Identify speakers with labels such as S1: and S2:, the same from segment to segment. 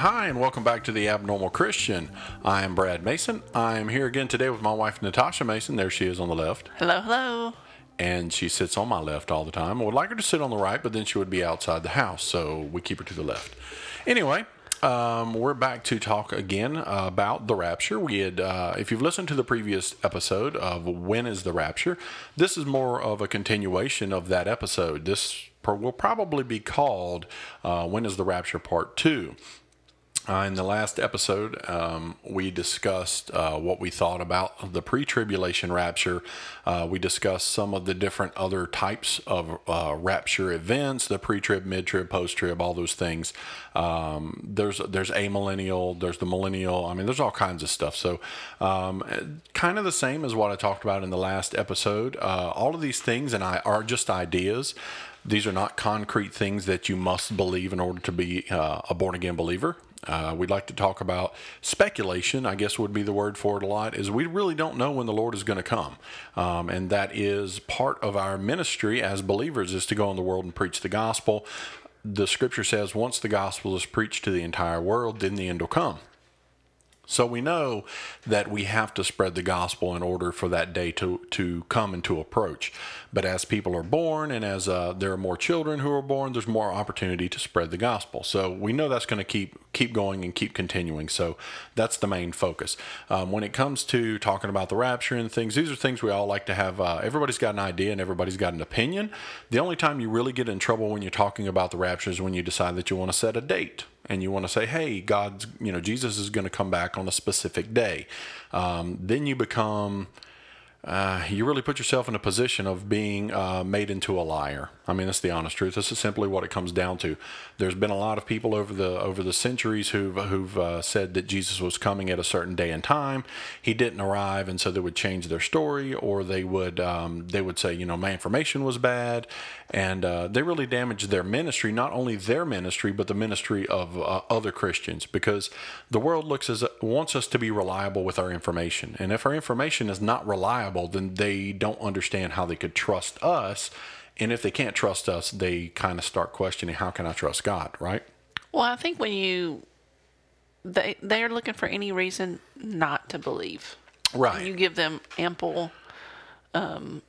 S1: Hi, and welcome back to the Abnormal Christian. I am Brad Mason. I'm here again today with my wife, Natasha Mason. There she is on the left.
S2: Hello, hello.
S1: And she sits on my left all the time. I would like her to sit on the right, but then she would be outside the house, so we keep her to the left. Anyway, um, we're back to talk again about the rapture. We had, uh, if you've listened to the previous episode of When is the Rapture, this is more of a continuation of that episode. This will probably be called uh, When is the Rapture Part 2. Uh, in the last episode, um, we discussed uh, what we thought about the pre tribulation rapture. Uh, we discussed some of the different other types of uh, rapture events the pre trib, mid trib, post trib, all those things. Um, there's there's amillennial, there's the millennial. I mean, there's all kinds of stuff. So, um, kind of the same as what I talked about in the last episode. Uh, all of these things and I are just ideas. These are not concrete things that you must believe in order to be uh, a born again believer. Uh, we'd like to talk about speculation, I guess would be the word for it a lot, is we really don't know when the Lord is going to come. Um, and that is part of our ministry as believers is to go in the world and preach the gospel. The scripture says once the gospel is preached to the entire world, then the end will come. So we know that we have to spread the gospel in order for that day to, to come and to approach. But as people are born and as uh, there are more children who are born, there's more opportunity to spread the gospel. So we know that's going to keep keep going and keep continuing. So that's the main focus. Um, when it comes to talking about the rapture and things, these are things we all like to have. Uh, everybody's got an idea and everybody's got an opinion. The only time you really get in trouble when you're talking about the rapture is when you decide that you want to set a date and you want to say, hey, God's, you know, Jesus is going to come back on a specific day. Um, then you become uh, you really put yourself in a position of being uh, made into a liar. I mean, that's the honest truth. This is simply what it comes down to. There's been a lot of people over the over the centuries who've who've uh, said that Jesus was coming at a certain day and time. He didn't arrive, and so they would change their story, or they would um, they would say, you know, my information was bad, and uh, they really damaged their ministry, not only their ministry, but the ministry of uh, other Christians, because the world looks as wants us to be reliable with our information, and if our information is not reliable reliable, then they don't understand how they could trust us. And if they can't trust us, they kind of start questioning, how can I trust God, right?
S2: Well, I think when you they they are looking for any reason not to believe.
S1: Right.
S2: You give them ample um,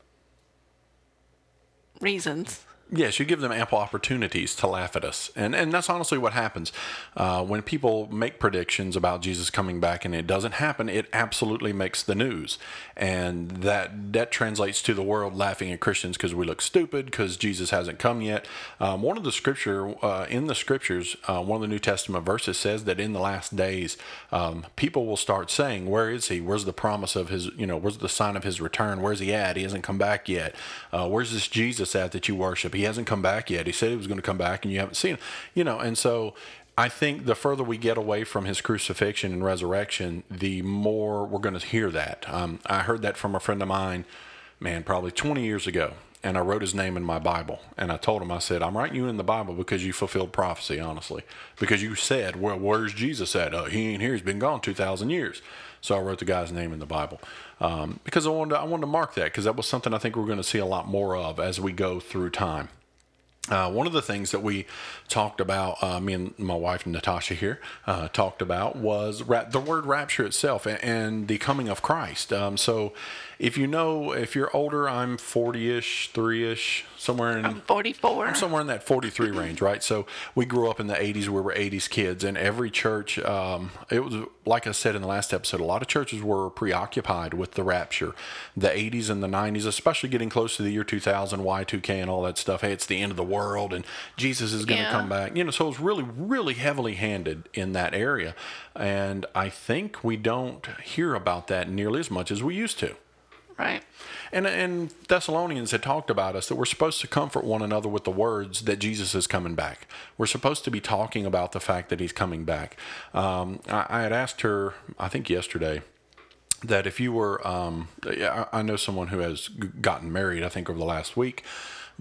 S2: reasons
S1: Yes, you give them ample opportunities to laugh at us, and and that's honestly what happens uh, when people make predictions about Jesus coming back and it doesn't happen. It absolutely makes the news, and that that translates to the world laughing at Christians because we look stupid because Jesus hasn't come yet. Um, one of the scripture uh, in the scriptures, uh, one of the New Testament verses says that in the last days, um, people will start saying, "Where is he? Where's the promise of his? You know, where's the sign of his return? Where's he at? He hasn't come back yet. Uh, where's this Jesus at that you worship?" he hasn't come back yet. He said he was going to come back, and you haven't seen him. You know, and so I think the further we get away from his crucifixion and resurrection, the more we're going to hear that. Um, I heard that from a friend of mine, man, probably 20 years ago. And I wrote his name in my Bible. And I told him, I said, I'm writing you in the Bible because you fulfilled prophecy, honestly. Because you said, well, where's Jesus at? Uh, he ain't here. He's been gone 2,000 years. So I wrote the guy's name in the Bible um, because I wanted, to, I wanted to mark that because that was something I think we're going to see a lot more of as we go through time. Uh, one of the things that we talked about, uh, me and my wife Natasha here uh, talked about, was the word rapture itself and, and the coming of Christ. Um, so, if you know, if you're older, I'm 40-ish, three-ish, somewhere in.
S2: I'm 44.
S1: I'm somewhere in that 43 range, right? So we grew up in the 80s. We were 80s kids, and every church, um, it was like I said in the last episode, a lot of churches were preoccupied with the rapture, the 80s and the 90s, especially getting close to the year 2000, Y2K, and all that stuff. Hey, it's the end of the world, and Jesus is going to yeah. come back. You know, so it was really, really heavily handed in that area, and I think we don't hear about that nearly as much as we used to.
S2: Right.
S1: And, and Thessalonians had talked about us that we're supposed to comfort one another with the words that Jesus is coming back. We're supposed to be talking about the fact that he's coming back. Um, I, I, had asked her, I think yesterday, that if you were, um, I know someone who has gotten married, I think over the last week,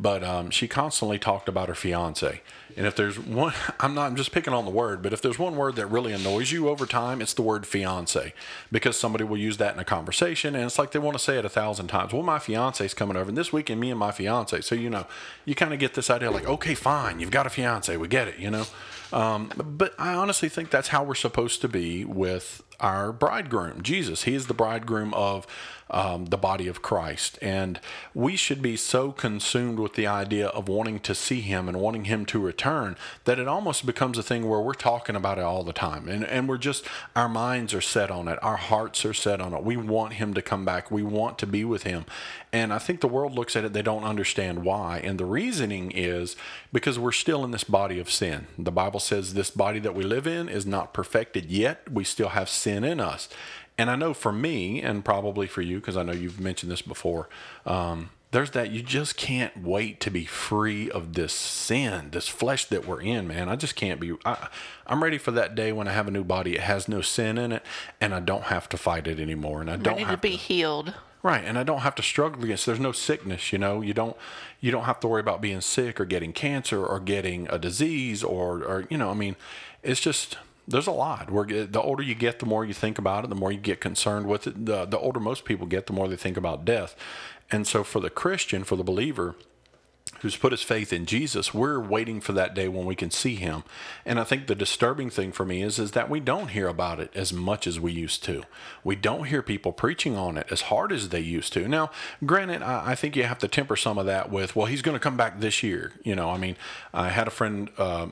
S1: but um, she constantly talked about her fiance. And if there's one, I'm not, I'm just picking on the word, but if there's one word that really annoys you over time, it's the word fiance because somebody will use that in a conversation and it's like they want to say it a thousand times. Well, my fiance's coming over and this weekend, me and my fiance. So, you know, you kind of get this idea like, okay, fine, you've got a fiance. We get it, you know? Um, but I honestly think that's how we're supposed to be with our bridegroom, Jesus. He is the bridegroom of um, the body of Christ. And we should be so consumed with the idea of wanting to see him and wanting him to return that it almost becomes a thing where we're talking about it all the time. And, and we're just, our minds are set on it, our hearts are set on it. We want him to come back, we want to be with him. And I think the world looks at it, they don't understand why. And the reasoning is because we're still in this body of sin. The Bible says this body that we live in is not perfected yet, we still have sin in us. And I know for me, and probably for you, because I know you've mentioned this before, um, there's that you just can't wait to be free of this sin, this flesh that we're in, man. I just can't be. I, am ready for that day when I have a new body. It has no sin in it, and I don't have to fight it anymore. And I don't
S2: Ready
S1: have
S2: to be healed.
S1: Right, and I don't have to struggle against. There's no sickness, you know. You don't you don't have to worry about being sick or getting cancer or getting a disease or or you know. I mean, it's just there's a lot. Where the older you get, the more you think about it, the more you get concerned with it. The, the older most people get, the more they think about death. And so, for the Christian, for the believer who's put his faith in Jesus, we're waiting for that day when we can see him. And I think the disturbing thing for me is is that we don't hear about it as much as we used to. We don't hear people preaching on it as hard as they used to. Now, granted, I, I think you have to temper some of that with, well, he's going to come back this year. You know, I mean, I had a friend. Uh,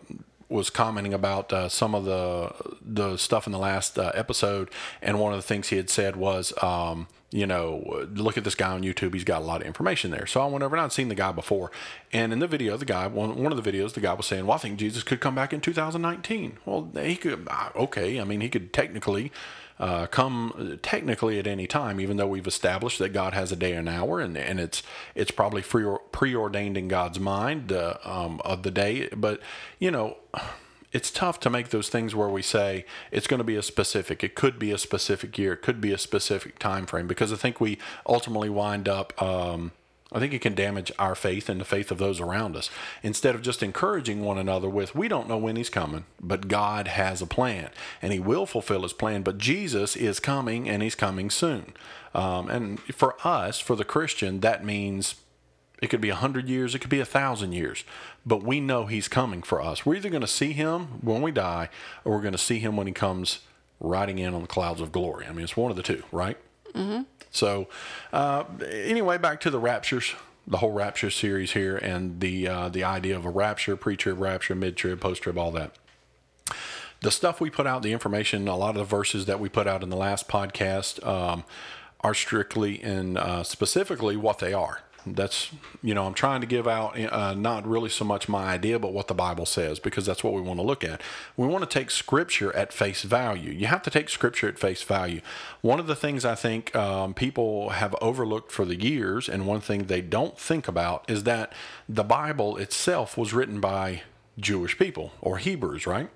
S1: was commenting about uh, some of the the stuff in the last uh, episode, and one of the things he had said was, um, you know, look at this guy on YouTube. He's got a lot of information there. So I went over and I'd seen the guy before, and in the video, the guy one one of the videos, the guy was saying, "Well, I think Jesus could come back in 2019." Well, he could. Okay, I mean, he could technically uh, come technically at any time, even though we've established that God has a day and hour, and, and it's it's probably preordained in God's mind uh, um, of the day. But you know, it's tough to make those things where we say it's going to be a specific. It could be a specific year. It could be a specific time frame because I think we ultimately wind up. Um, I think it can damage our faith and the faith of those around us. Instead of just encouraging one another with, we don't know when he's coming, but God has a plan and he will fulfill his plan. But Jesus is coming and he's coming soon. Um, and for us, for the Christian, that means it could be a hundred years, it could be a thousand years, but we know he's coming for us. We're either going to see him when we die or we're going to see him when he comes riding in on the clouds of glory. I mean, it's one of the two, right? Mm-hmm. So, uh, anyway, back to the raptures, the whole rapture series here, and the uh, the idea of a rapture, pre-trib, rapture, mid-trib, post-trib, all that. The stuff we put out, the information, a lot of the verses that we put out in the last podcast um, are strictly and uh, specifically what they are that's you know i'm trying to give out uh, not really so much my idea but what the bible says because that's what we want to look at. We want to take scripture at face value. You have to take scripture at face value. One of the things i think um, people have overlooked for the years and one thing they don't think about is that the bible itself was written by jewish people or hebrews right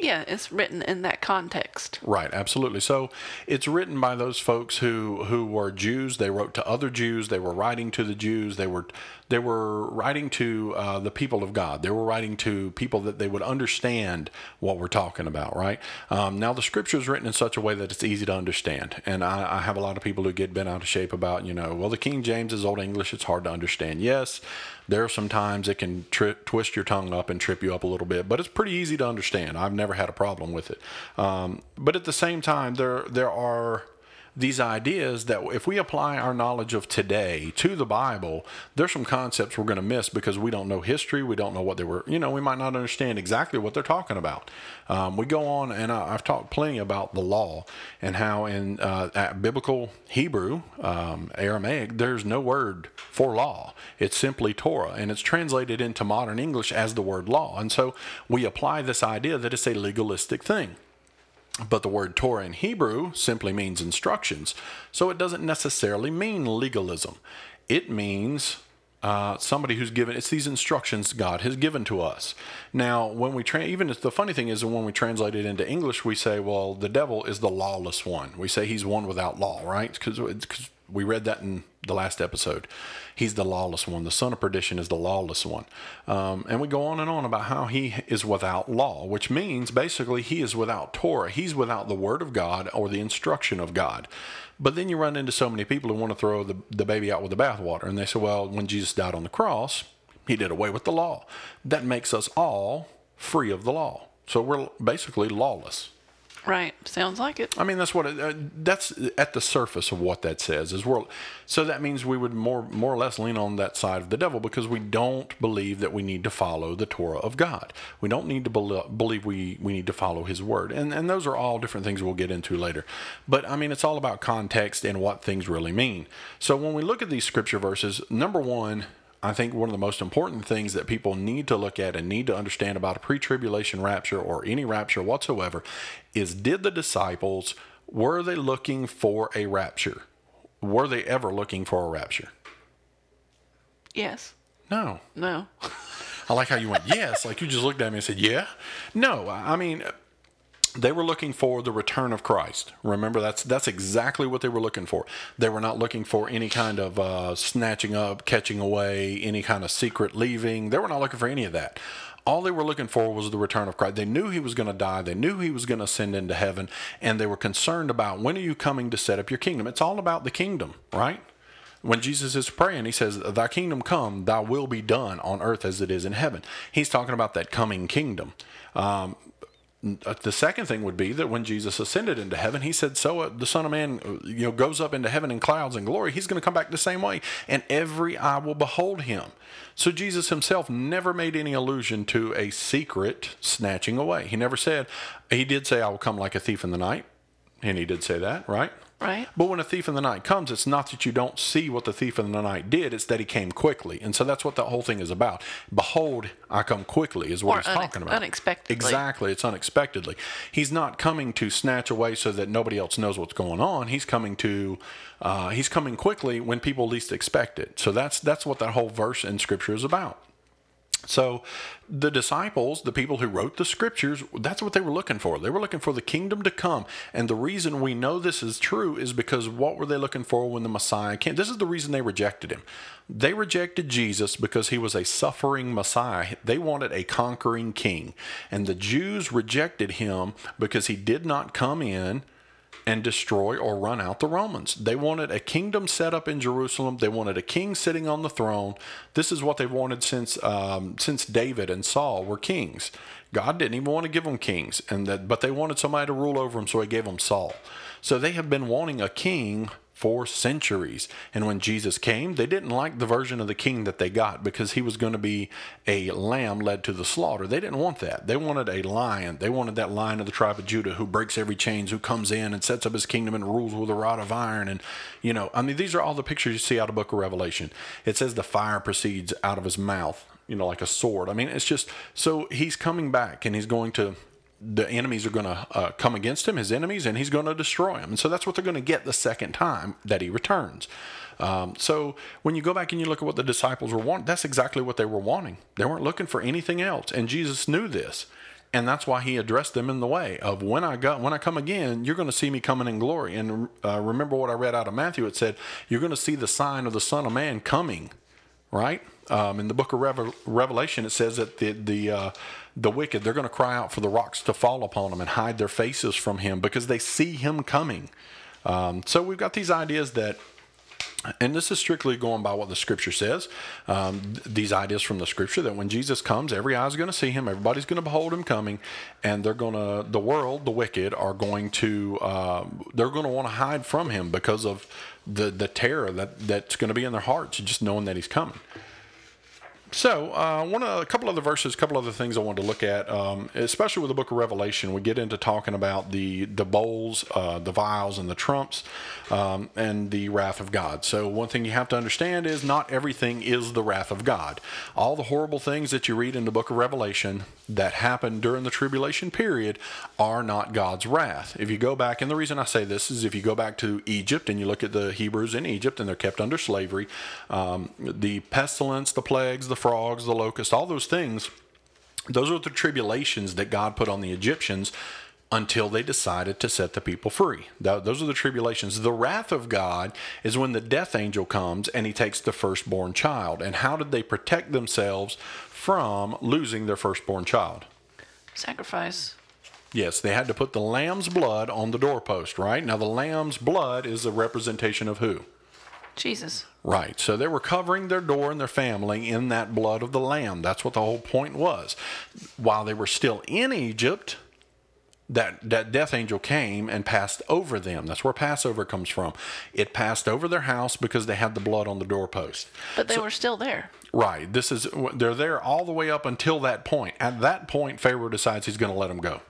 S2: yeah, it's written in that context.
S1: Right, absolutely. So it's written by those folks who who were Jews. They wrote to other Jews. They were writing to the Jews. They were they were writing to uh, the people of God. They were writing to people that they would understand what we're talking about, right? Um, now, the scripture is written in such a way that it's easy to understand. And I, I, have a lot of people who get bent out of shape about, you know, well, the King James is Old English, it's hard to understand. Yes, there are some times it can tri- twist your tongue up and trip you up a little bit, but it's pretty easy to understand. I've never had a problem with it. Um, but at the same time, there there are these ideas that if we apply our knowledge of today to the Bible, there's some concepts we're going to miss because we don't know history. We don't know what they were, you know, we might not understand exactly what they're talking about. Um, we go on, and I, have talked plenty about the law and how in uh, biblical Hebrew, um, Aramaic, there's no word for law. It's simply Torah, and it's translated into modern English as the word law. And so we apply this idea that it's a legalistic thing. But the word Torah in Hebrew simply means instructions. So it doesn't necessarily mean legalism. It means uh, somebody who's given it's these instructions God has given to us. Now, when we tra- even the funny thing is when we translate it into English, we say, well, the devil is the lawless one. We say he's one without law, right? Because we read that in the last episode. He's the lawless one. The son of perdition is the lawless one. Um, and we go on and on about how he is without law, which means basically he is without Torah. He's without the word of God or the instruction of God. But then you run into so many people who want to throw the, the baby out with the bathwater. And they say, well, when Jesus died on the cross, he did away with the law. That makes us all free of the law So we're basically lawless.
S2: Right. Sounds like it.
S1: I mean, that's what it, uh, that's at the surface of what that says is we're so that means we would more more or less lean on that side of the devil because we don't believe that we need to follow the Torah of God. We don't need to bel believe we we need to follow His word, and and those are all different things we'll get into later. But I mean, it's all about context and what things really mean. So when we look at these scripture verses, number one, I think one of the most important things that people need to look at and need to understand about a pre tribulation rapture or any rapture whatsoever is did the disciples, were they looking for a rapture? Were they ever looking for a rapture?
S2: Yes.
S1: No.
S2: No.
S1: I like how you went, yes, like you just looked at me and said, yeah. No, I mean, they were looking for the return of Christ. Remember, that's that's exactly what they were looking for. They were not looking for any kind of uh, snatching up, catching away, any kind of secret leaving. They were not looking for any of that. All they were looking for was the return of Christ. They knew he was going to die. They knew he was going to ascend into heaven, and they were concerned about when are you coming to set up your kingdom. It's all about the kingdom, right? When Jesus is praying, he says, Thy kingdom come, thy will be done on earth as it is in heaven. He's talking about that coming kingdom. Um, the second thing would be that when Jesus ascended into heaven, he said, "So uh, the Son of Man, uh, you know, goes up into heaven in clouds and glory. He's going to come back the same way, and every eye will behold him." So Jesus himself never made any allusion to a secret snatching away. He never said. He did say, "I will come like a thief in the night," and he did say that, right?
S2: Right.
S1: But when a thief in the night comes, it's not that you don't see what the thief in the night did, it's that he came quickly. And so that's what that whole thing is about. Behold, I come quickly is what
S2: Or
S1: he's
S2: une-
S1: talking about.
S2: unexpectedly.
S1: Exactly. It's unexpectedly. He's not coming to snatch away so that nobody else knows what's going on. He's coming to uh, he's coming quickly when people least expect it. So that's that's what that whole verse in scripture is about. So, the disciples, the people who wrote the scriptures, that's what they were looking for. They were looking for the kingdom to come. And the reason we know this is true is because what were they looking for when the Messiah came? This is the reason they rejected him. They rejected Jesus because he was a suffering Messiah. They wanted a conquering king. And the Jews rejected him because he did not come in and destroy or run out the Romans. They wanted a kingdom set up in Jerusalem. They wanted a king sitting on the throne. This is what they've wanted since um, since David and Saul were kings. God didn't even want to give them kings, and that, but they wanted somebody to rule over them, so He gave them Saul. So they have been wanting a king for centuries. And when Jesus came, they didn't like the version of the king that they got because he was going to be a lamb led to the slaughter. They didn't want that. They wanted a lion. They wanted that lion of the tribe of Judah who breaks every chains, who comes in and sets up his kingdom and rules with a rod of iron. And, you know, I mean, these are all the pictures you see out of book of Revelation. It says the fire proceeds out of his mouth, you know, like a sword. I mean, it's just so he's coming back and he's going to the enemies are going to uh, come against him, his enemies, and he's going to destroy them. And so that's what they're going to get the second time that he returns. Um, so when you go back and you look at what the disciples were wanting, that's exactly what they were wanting. They weren't looking for anything else, and Jesus knew this, and that's why he addressed them in the way of when I got when I come again, you're going to see me coming in glory. And uh, remember what I read out of Matthew? It said you're going to see the sign of the Son of Man coming right? Um, in the book of Revel- Revelation, it says that the the uh, the wicked they're going to cry out for the rocks to fall upon them and hide their faces from him because they see him coming. Um, so we've got these ideas that. And this is strictly going by what the scripture says. Um, th- these ideas from the scripture that when Jesus comes, every eye is going to see him, everybody's going to behold him coming, and they're going to, the world, the wicked, are going to, uh, they're going to want to hide from him because of the the terror that that's going to be in their hearts, just knowing that he's coming. So, uh, one of, a couple other verses, a couple other things I wanted to look at, um, especially with the Book of Revelation. We get into talking about the the bowls, uh, the vials, and the trumps, um, and the wrath of God. So, one thing you have to understand is not everything is the wrath of God. All the horrible things that you read in the Book of Revelation that happened during the tribulation period are not God's wrath. If you go back, and the reason I say this is if you go back to Egypt and you look at the Hebrews in Egypt and they're kept under slavery, um, the pestilence, the plagues, the frogs, the locusts, all those things, those are the tribulations that God put on the Egyptians until they decided to set the people free. Those are the tribulations. The wrath of God is when the death angel comes and he takes the firstborn child. And how did they protect themselves from losing their firstborn child?
S2: Sacrifice.
S1: Yes, they had to put the lamb's blood on the doorpost, right? Now, the lamb's blood is a representation of who?
S2: Jesus.
S1: Right. So they were covering their door and their family in that blood of the Lamb. That's what the whole point was. While they were still in Egypt, that, that death angel came and passed over them. That's where Passover comes from. It passed over their house because they had the blood on the doorpost.
S2: But they were still there.
S1: Right. This is they're there all the way up until that point. At that point, Pharaoh decides he's going to let them go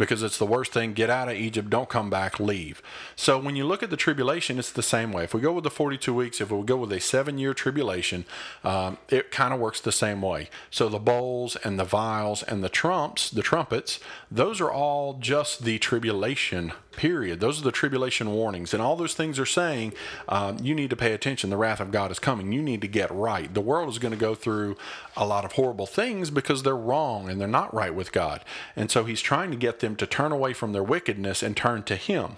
S1: because it's the worst thing. Get out of Egypt, don't come back, leave. So when you look at the tribulation, it's the same way. If we go with the 42 weeks, if we go with a seven year tribulation, um, it kind of works the same way. So the bowls and the vials and the trumps, the trumpets, those are all just the tribulation period. Those are the tribulation warnings. And all those things are saying um, you need to pay attention. The wrath of God is coming. You need to get right. The world is going to go through a lot of horrible things because they're wrong and they're not right with God. And so he's trying to get them to turn away from their wickedness and turn to him.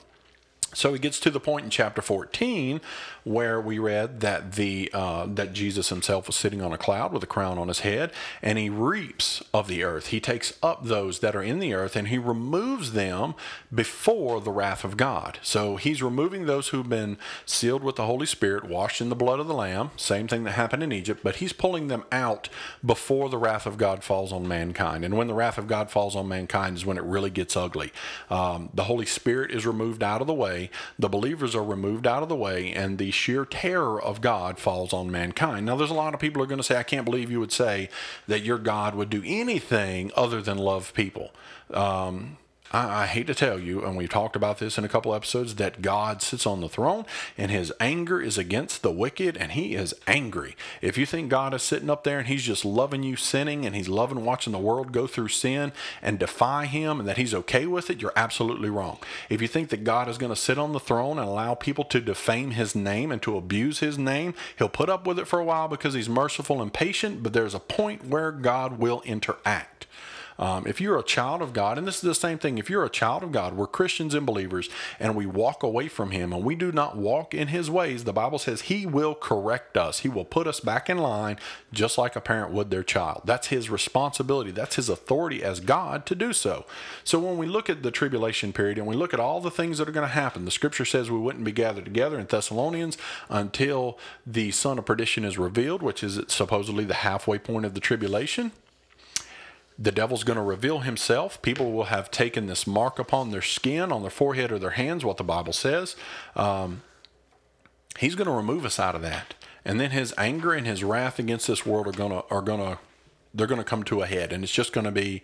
S1: So he gets to the point in chapter 14 where we read that the uh, that Jesus himself was sitting on a cloud with a crown on his head, and he reaps of the earth. He takes up those that are in the earth, and he removes them before the wrath of God. So he's removing those who've been sealed with the Holy Spirit, washed in the blood of the Lamb. Same thing that happened in Egypt, but he's pulling them out before the wrath of God falls on mankind. And when the wrath of God falls on mankind is when it really gets ugly. Um, the Holy Spirit is removed out of the way the believers are removed out of the way, and the sheer terror of God falls on mankind. Now, there's a lot of people who are going to say, I can't believe you would say that your God would do anything other than love people. Um, I, I, hate to tell you, and we've talked about this in a couple episodes, that God sits on the throne and his anger is against the wicked and he is angry. If you think God is sitting up there and he's just loving you sinning and he's loving watching the world go through sin and defy him and that he's okay with it, you're absolutely wrong. If you think that God is going to sit on the throne and allow people to defame his name and to abuse his name, he'll put up with it for a while because he's merciful and patient, but there's a point where God will interact. Um, if you're a child of God, and this is the same thing, if you're a child of God, we're Christians and believers, and we walk away from Him and we do not walk in His ways, the Bible says He will correct us. He will put us back in line just like a parent would their child. That's His responsibility, that's His authority as God to do so. So when we look at the tribulation period and we look at all the things that are going to happen, the scripture says we wouldn't be gathered together in Thessalonians until the son of perdition is revealed, which is supposedly the halfway point of the tribulation the devil's going to reveal himself. People will have taken this mark upon their skin, on their forehead or their hands, what the Bible says. Um, he's going to remove us out of that, and then his anger and his wrath against this world are going to are going to they're going to come to a head, and it's just going to be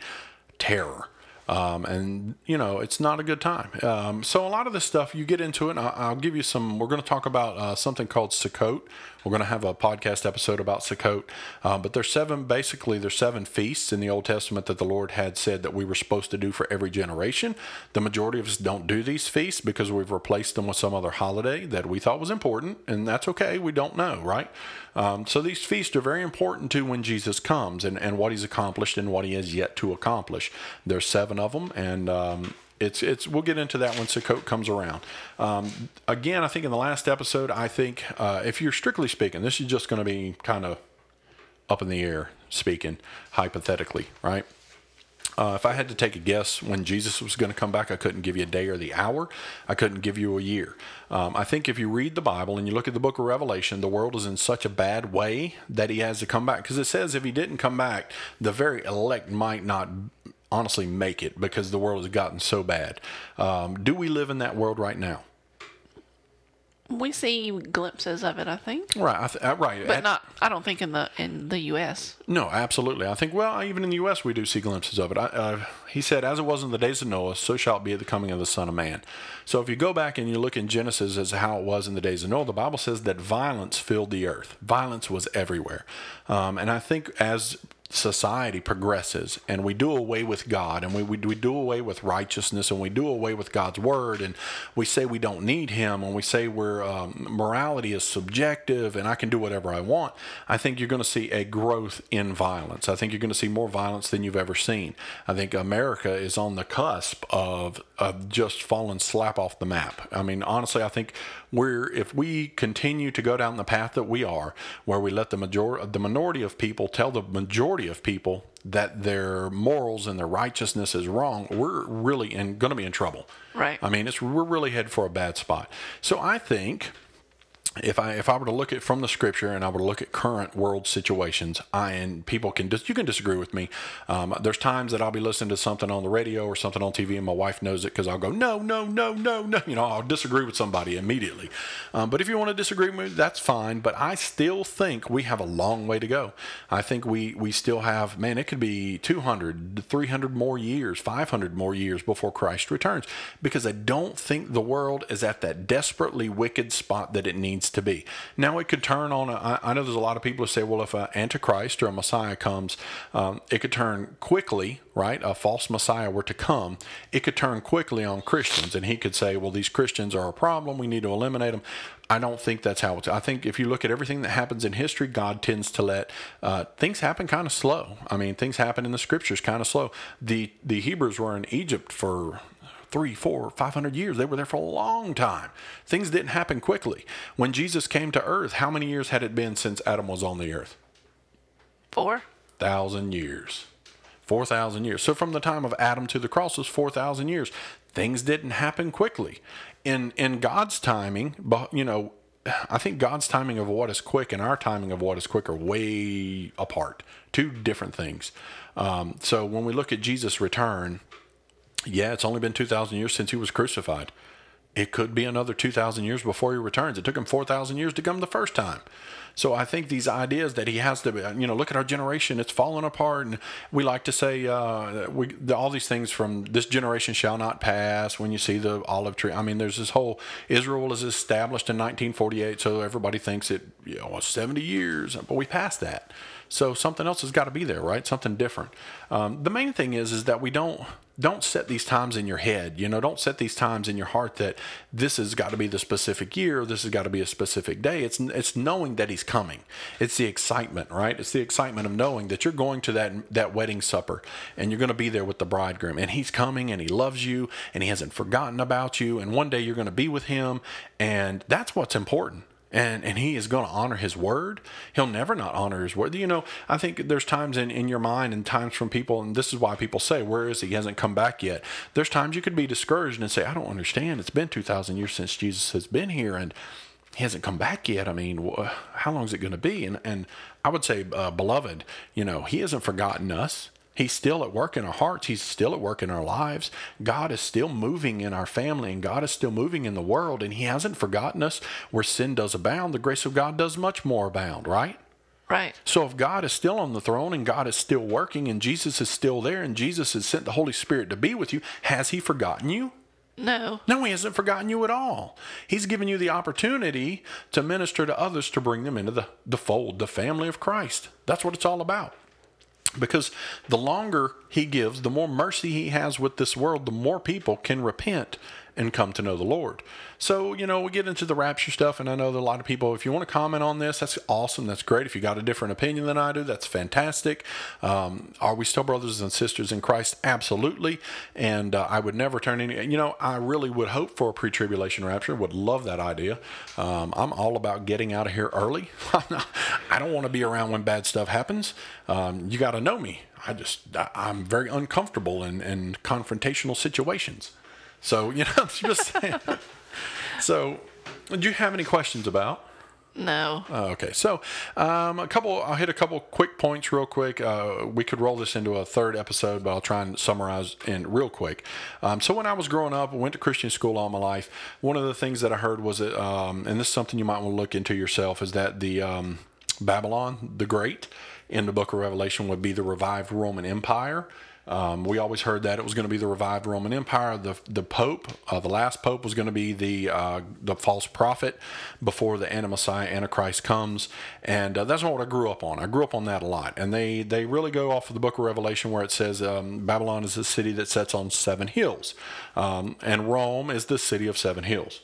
S1: terror. Um, and you know it's not a good time. Um, so a lot of this stuff you get into it. I'll, I'll, give you some. We're going to talk about uh, something called Sukkot. We're going to have a podcast episode about Sukkot. Uh, but there's seven. Basically, there's seven feasts in the Old Testament that the Lord had said that we were supposed to do for every generation. The majority of us don't do these feasts because we've replaced them with some other holiday that we thought was important, and that's okay. We don't know, right? Um, so these feasts are very important to when Jesus comes and, and what he's accomplished and what he has yet to accomplish. There's seven of them, and um, it's it's we'll get into that when Sukkot comes around. Um, again, I think in the last episode, I think uh, if you're strictly speaking, this is just going to be kind of up in the air speaking hypothetically, right? Uh, if I had to take a guess when Jesus was going to come back, I couldn't give you a day or the hour. I couldn't give you a year. Um, I think if you read the Bible and you look at the book of Revelation, the world is in such a bad way that he has to come back. Because it says if he didn't come back, the very elect might not honestly make it because the world has gotten so bad. Um, do we live in that world right now?
S2: We see glimpses of it, I think.
S1: Right, I th- uh, right.
S2: But At, not. I don't think in the in the U.S.
S1: No, absolutely. I think well, even in the U.S. we do see glimpses of it. I, uh, he said, "As it was in the days of Noah, so shall it be at the coming of the Son of Man." So if you go back and you look in Genesis as how it was in the days of Noah, the Bible says that violence filled the earth. Violence was everywhere, um, and I think as society progresses and we do away with God and we, we, we do away with righteousness and we do away with God's word and we say we don't need Him and we say we're um, morality is subjective and I can do whatever I want, I think you're going to see a growth in violence. I think you're going to see more violence than you've ever seen. I think America is on the cusp of, of just falling slap off the map. I mean, honestly, I think we're if we continue to go down the path that we are, where we let the major the minority of people tell the majority of people that their morals and their righteousness is wrong, we're really in, going to be in trouble.
S2: Right.
S1: I mean, it's we're really headed for a bad spot. So I think if I if I were to look at from the scripture and I were to look at current world situations, I and people can dis, you can disagree with me. Um, there's times that I'll be listening to something on the radio or something on TV, and my wife knows it because I'll go no no no no no. You know, I'll disagree with somebody immediately. Um, but if you want to disagree with me, that's fine. But I still think we have a long way to go. I think we we still have man. It could be 200, 300 more years, 500 more years before Christ returns because I don't think the world is at that desperately wicked spot that it needs to be. Now, it could turn on, I know there's a lot of people who say, well, if an Antichrist or a Messiah comes, um, it could turn quickly, right? A false Messiah were to come, it could turn quickly on Christians. And he could say, well, these Christians are a problem. We need to eliminate them. I don't think that's how it's. I think if you look at everything that happens in history, God tends to let uh, things happen kind of slow. I mean, things happen in the scriptures kind of slow. The the Hebrews were in Egypt for three, four, five hundred years. They were there for a long time. Things didn't happen quickly. When Jesus came to earth, how many years had it been since Adam was on the earth?
S2: Four
S1: thousand years. 4,000 years. So from the time of Adam to the cross was 4,000 years. Things didn't happen quickly. In, in God's timing, but you know, I think God's timing of what is quick and our timing of what is quick are way apart. Two different things. Um, so when we look at Jesus' return, yeah, it's only been 2,000 years since he was crucified. It could be another 2,000 years before he returns. It took him 4,000 years to come the first time. So I think these ideas that he has to, you know, look at our generation, it's falling apart. And we like to say, uh, we, all these things from this generation shall not pass when you see the olive tree. I mean, there's this whole, Israel was established in 1948, so everybody thinks it, you know, 70 years, but we passed that. So something else has got to be there, right? Something different. Um, the main thing is, is that we don't don't set these times in your head. You know, don't set these times in your heart that this has got to be the specific year, this has got to be a specific day. It's it's knowing that he's coming. It's the excitement, right? It's the excitement of knowing that you're going to that that wedding supper and you're going to be there with the bridegroom and he's coming and he loves you and he hasn't forgotten about you and one day you're going to be with him and that's what's important and and he is going to honor his word. He'll never not honor his word. You know i think there's times in, in your mind and times from people and this is why people say where is he? he hasn't come back yet. There's times you could be discouraged and say i don't understand. It's been 2000 years since jesus has been here and he hasn't come back yet. I mean how long is it going to be? And and i would say uh, beloved you know he hasn't forgotten us He's still at work in our hearts. He's still at work in our lives. God is still moving in our family and God is still moving in the world. And He hasn't forgotten us. Where sin does abound, the grace of God does much more abound, right?
S2: Right.
S1: So if God is still on the throne and God is still working and Jesus is still there and Jesus has sent the Holy Spirit to be with you, has He forgotten you?
S2: No.
S1: No, He hasn't forgotten you at all. He's given you the opportunity to minister to others to bring them into the, the fold, the family of Christ. That's what it's all about because the longer he gives, the more mercy he has with this world, the more people can repent and come to know the Lord. So, you know, we get into the rapture stuff, and I know that a lot of people, if you want to comment on this, that's awesome. That's great. If you got a different opinion than I do, that's fantastic. Um, are we still brothers and sisters in Christ? Absolutely. And uh, I would never turn any, you know, I really would hope for a pre tribulation rapture, would love that idea. Um, I'm all about getting out of here early. I don't want to be around when bad stuff happens. Um, you got to know me. I just, I'm very uncomfortable in, in confrontational situations. So, you know, just saying. so, do you have any questions about?
S2: No.
S1: Oh, okay, so um, a couple. I'll hit a couple quick points real quick. Uh, we could roll this into a third episode, but I'll try and summarize in real quick. Um, so when I was growing up, I went to Christian school all my life. One of the things that I heard was that, um, and this is something you might want to look into yourself, is that the um, Babylon the Great in the Book of Revelation would be the revived Roman Empire. Um, we always heard that it was going to be the revived Roman Empire. The the Pope, uh, the last Pope, was going to be the uh, the false prophet before the Antimessiah Antichrist comes, and uh, that's not what I grew up on. I grew up on that a lot, and they they really go off of the Book of Revelation where it says um, Babylon is a city that sits on seven hills, um, and Rome is the city of seven hills.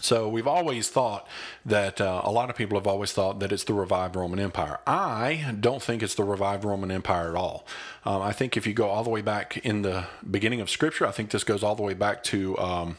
S1: So we've always thought that uh, a lot of people have always thought that it's the revived Roman Empire. I don't think it's the revived Roman Empire at all. Um, I think if you go all the way back in the beginning of Scripture, I think this goes all the way back to um,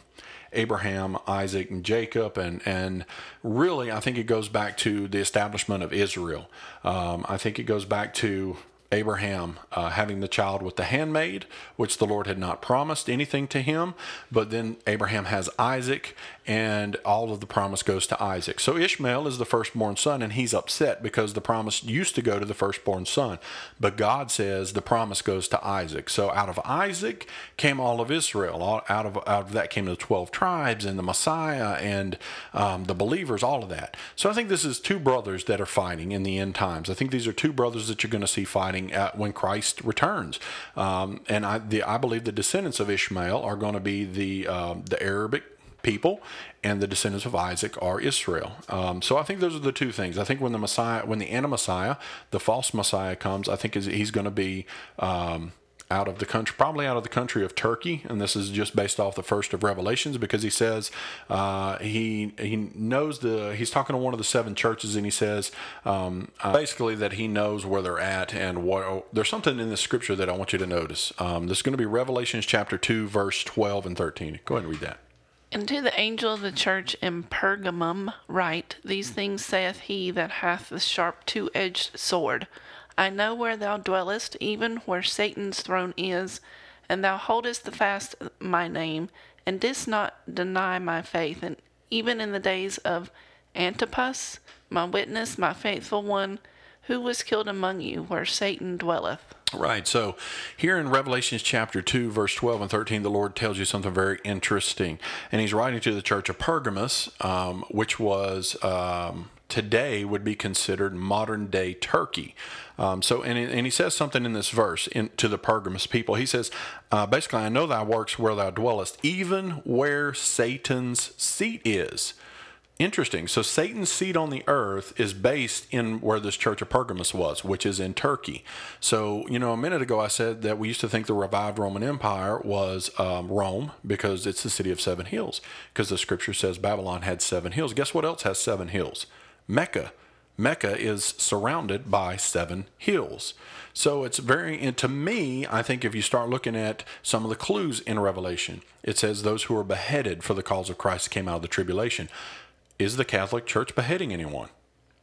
S1: Abraham, Isaac, and Jacob, and and really, I think it goes back to the establishment of Israel. Um, I think it goes back to Abraham uh, having the child with the handmaid, which the Lord had not promised anything to him. But then Abraham has Isaac, and all of the promise goes to Isaac. So Ishmael is the firstborn son, and he's upset because the promise used to go to the firstborn son. But God says the promise goes to Isaac. So out of Isaac came all of Israel. Out of out of that came the twelve tribes and the Messiah and um, the believers. All of that. So I think this is two brothers that are fighting in the end times. I think these are two brothers that you're going to see fighting when Christ returns. Um, and I, the, I believe the descendants of Ishmael are going to be the um, the Arabic people, and the descendants of Isaac are Israel. Um, so I think those are the two things. I think when the Messiah, when the anti-Messiah, the false Messiah comes, I think he's going to be um, out of the country, probably out of the country of Turkey, and this is just based off the first of Revelations because he says uh, he he knows the he's talking to one of the seven churches and he says um, uh, basically that he knows where they're at and what there's something in the scripture that I want you to notice. Um, this is going to be Revelations chapter two, verse twelve and thirteen. Go ahead and read that.
S2: And to the angel of the church in Pergamum write, These things saith he that hath the sharp two edged sword. I know where thou dwellest, even where Satan's throne is, and thou holdest the fast my name, and didst not deny my faith, and even in the days of Antipas, my witness, my faithful one, who was killed among you, where Satan dwelleth.
S1: Right. So here in Revelations chapter 2, verse 12 and 13, the Lord tells you something very interesting. And he's writing to the church of Pergamus, um, which was um, today would be considered modern day Turkey. Um, so, and, and he says something in this verse in, to the Pergamus people. He says, uh, basically, I know thy works where thou dwellest, even where Satan's seat is. Interesting. So Satan's seat on the earth is based in where this church of Pergamus was, which is in Turkey. So, you know, a minute ago I said that we used to think the revived Roman Empire was um, Rome because it's the city of seven hills, because the scripture says Babylon had seven hills. Guess what else has seven hills? Mecca. Mecca is surrounded by seven hills. So it's very, and to me, I think if you start looking at some of the clues in Revelation, it says those who were beheaded for the cause of Christ came out of the tribulation. Is the Catholic Church beheading anyone?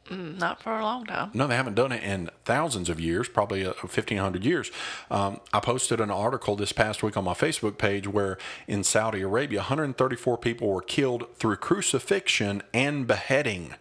S2: Mm, not for a long time.
S1: No, they haven't done it in thousands of years, probably 1,500 uh, years. Um, I posted an article this past week on my Facebook page where in Saudi Arabia, 134 people were killed through crucifixion and beheading.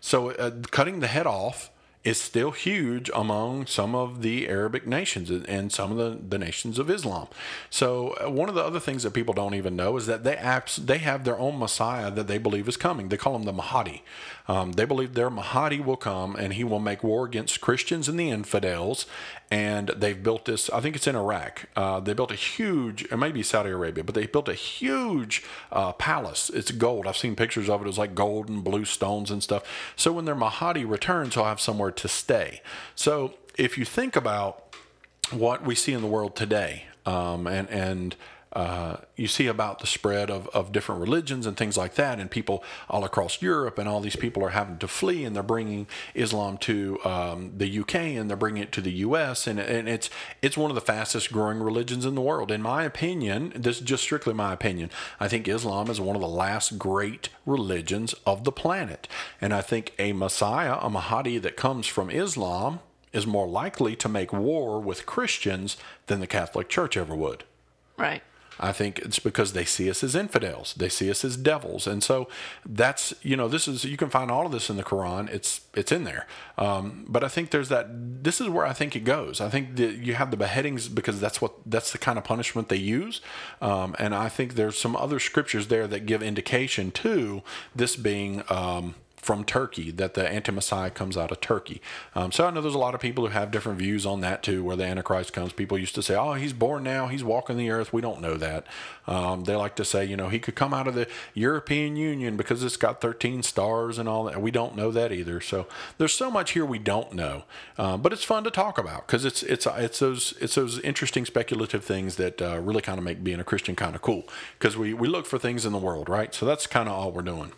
S1: So, uh, cutting the head off is still huge among some of the Arabic nations and some of the, the nations of Islam. So uh, one of the other things that people don't even know is that they abs- they have their own Messiah that they believe is coming. They call him the Mahdi. Um, they believe their Mahdi will come and he will make war against Christians and the infidels. And they've built this, I think it's in Iraq. Uh, they built a huge, it may be Saudi Arabia, but they built a huge uh, palace. It's gold. I've seen pictures of it. It's like gold and blue stones and stuff. So when their Mahdi returns, he'll have somewhere to stay. So if you think about what we see in the world today, um, and, and uh, you see about the spread of, of different religions and things like that, and people all across Europe, and all these people are having to flee, and they're bringing Islam to um, the UK, and they're bringing it to the US, and, and it's it's one of the fastest growing religions in the world. In my opinion, this is just strictly my opinion. I think Islam is one of the last great religions of the planet, and I think a Messiah, a Mahdi that comes from Islam, is more likely to make war with Christians than the Catholic Church ever would.
S2: Right.
S1: I think it's because they see us as infidels. They see us as devils, and so that's you know this is you can find all of this in the Quran. It's it's in there, um, but I think there's that. This is where I think it goes. I think that you have the beheadings because that's what that's the kind of punishment they use, um, and I think there's some other scriptures there that give indication to this being. Um, from Turkey, that the anti-Messiah comes out of Turkey. Um, so I know there's a lot of people who have different views on that too, where the Antichrist comes. People used to say, oh, he's born now, he's walking the earth. We don't know that. Um, they like to say, you know, he could come out of the European Union because it's got 13 stars and all that. We don't know that either. So there's so much here we don't know, um, but it's fun to talk about because it's it's it's those it's those interesting speculative things that uh, really kind of make being a Christian kind of cool because we we look for things in the world, right? So that's kind of all we're doing.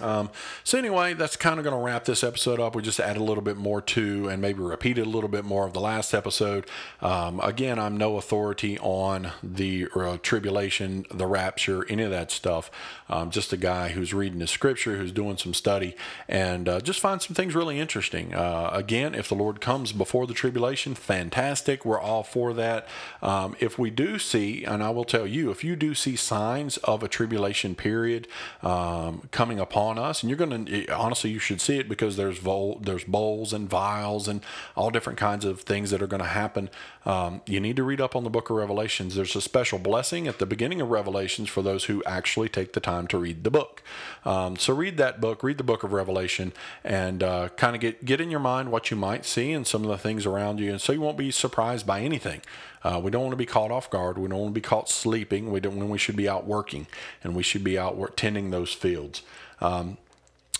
S1: Um, so anyway, that's kind of going to wrap this episode up. We just add a little bit more to, and maybe repeated a little bit more of the last episode. Um, again, I'm no authority on the uh, tribulation, the rapture, any of that stuff. Um, just a guy who's reading the scripture, who's doing some study, and uh, just find some things really interesting. Uh, again, if the Lord comes before the tribulation, fantastic. We're all for that. Um, if we do see, and I will tell you, if you do see signs of a tribulation period um, coming upon on us, and you're going to honestly you should see it because there's vol- there's bowls and vials and all different kinds of things that are going to happen. Um, you need to read up on the Book of Revelations. There's a special blessing at the beginning of Revelations for those who actually take the time to read the book. Um, so read that book, read the Book of Revelation, and uh, kind of get get in your mind what you might see and some of the things around you, and so you won't be surprised by anything. Uh, we don't want to be caught off guard. We don't want to be caught sleeping. We don't when we should be out working, and we should be out tending those fields. Um,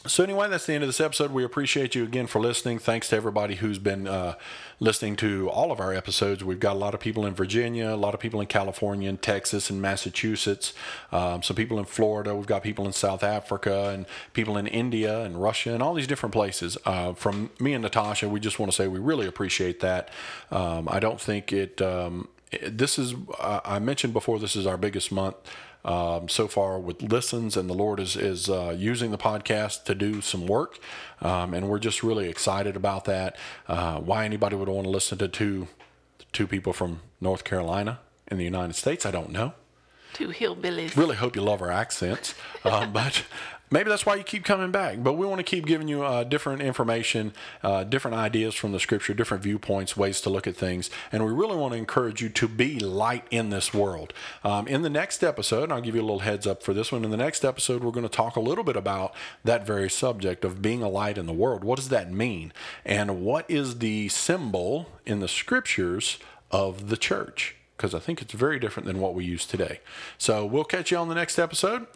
S1: so anyway, that's the end of this episode. We appreciate you again for listening. Thanks to everybody who's been uh, listening to all of our episodes. We've got a lot of people in Virginia, a lot of people in California, and Texas, and Massachusetts. Um, some people in Florida. We've got people in South Africa, and people in India and Russia, and all these different places. Uh, from me and Natasha, we just want to say we really appreciate that. Um, I don't think it. Um, this is. I mentioned before. This is our biggest month um, so far with listens, and the Lord is is uh, using the podcast to do some work, um, and we're just really excited about that. Uh, why anybody would want to listen to two two people from North Carolina in the United States, I don't know.
S2: Two hillbillies.
S1: Really hope you love our accents, um, but maybe that's why you keep coming back. But we want to keep giving you uh, different information, uh, different ideas from the scripture, different viewpoints, ways to look at things. And we really want to encourage you to be light in this world. Um, in the next episode, I'll give you a little heads up for this one. In the next episode, we're going to talk a little bit about that very subject of being a light in the world. What does that mean? And what is the symbol in the scriptures of the church? Because I think it's very different than what we use today. So we'll catch you on the next episode.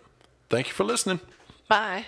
S1: Thank you for listening.
S2: Bye.